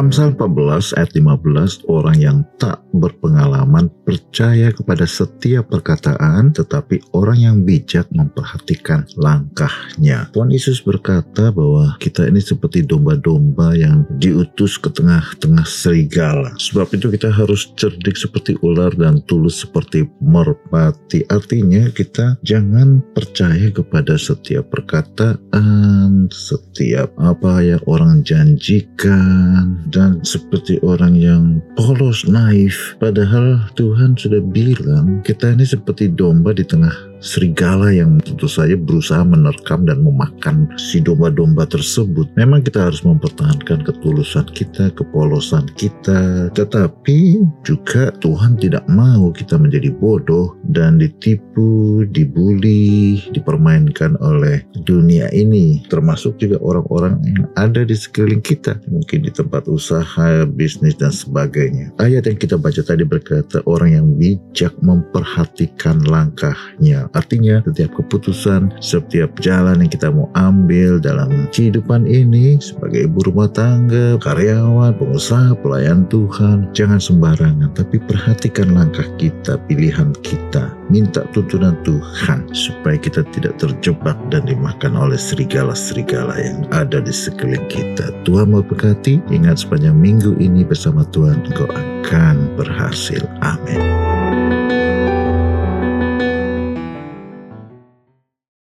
Amsal 14 ayat 15 orang yang tak berpengalaman percaya kepada setiap perkataan tetapi orang yang bijak memperhatikan langkahnya. Tuhan Yesus berkata bahwa kita ini seperti domba-domba yang diutus ke tengah-tengah serigala. Sebab itu kita harus cerdik seperti ular dan tulus seperti merpati. Artinya kita jangan percaya kepada setiap perkataan, setiap apa yang orang janjikan dan seperti orang yang polos, naif. Padahal Tuhan sudah bilang kita ini seperti domba di tengah serigala yang tentu saja berusaha menerkam dan memakan si domba-domba tersebut. Memang kita harus mempertahankan ketulusan kita, kepolosan kita, tetapi juga Tuhan tidak mau kita menjadi bodoh dan ditipu, dibully, dipermainkan oleh dunia ini, termasuk juga orang-orang yang ada di sekeliling kita, mungkin di tempat usaha, bisnis dan sebagainya. Ayat yang kita baca tadi berkata orang yang bijak memperhatikan langkahnya Artinya setiap keputusan, setiap jalan yang kita mau ambil dalam kehidupan ini sebagai ibu rumah tangga, karyawan, pengusaha, pelayan Tuhan, jangan sembarangan tapi perhatikan langkah kita, pilihan kita. Minta tuntunan Tuhan supaya kita tidak terjebak dan dimakan oleh serigala-serigala yang ada di sekeliling kita. Tuhan memberkati, ingat sepanjang minggu ini bersama Tuhan engkau akan berhasil. Amin.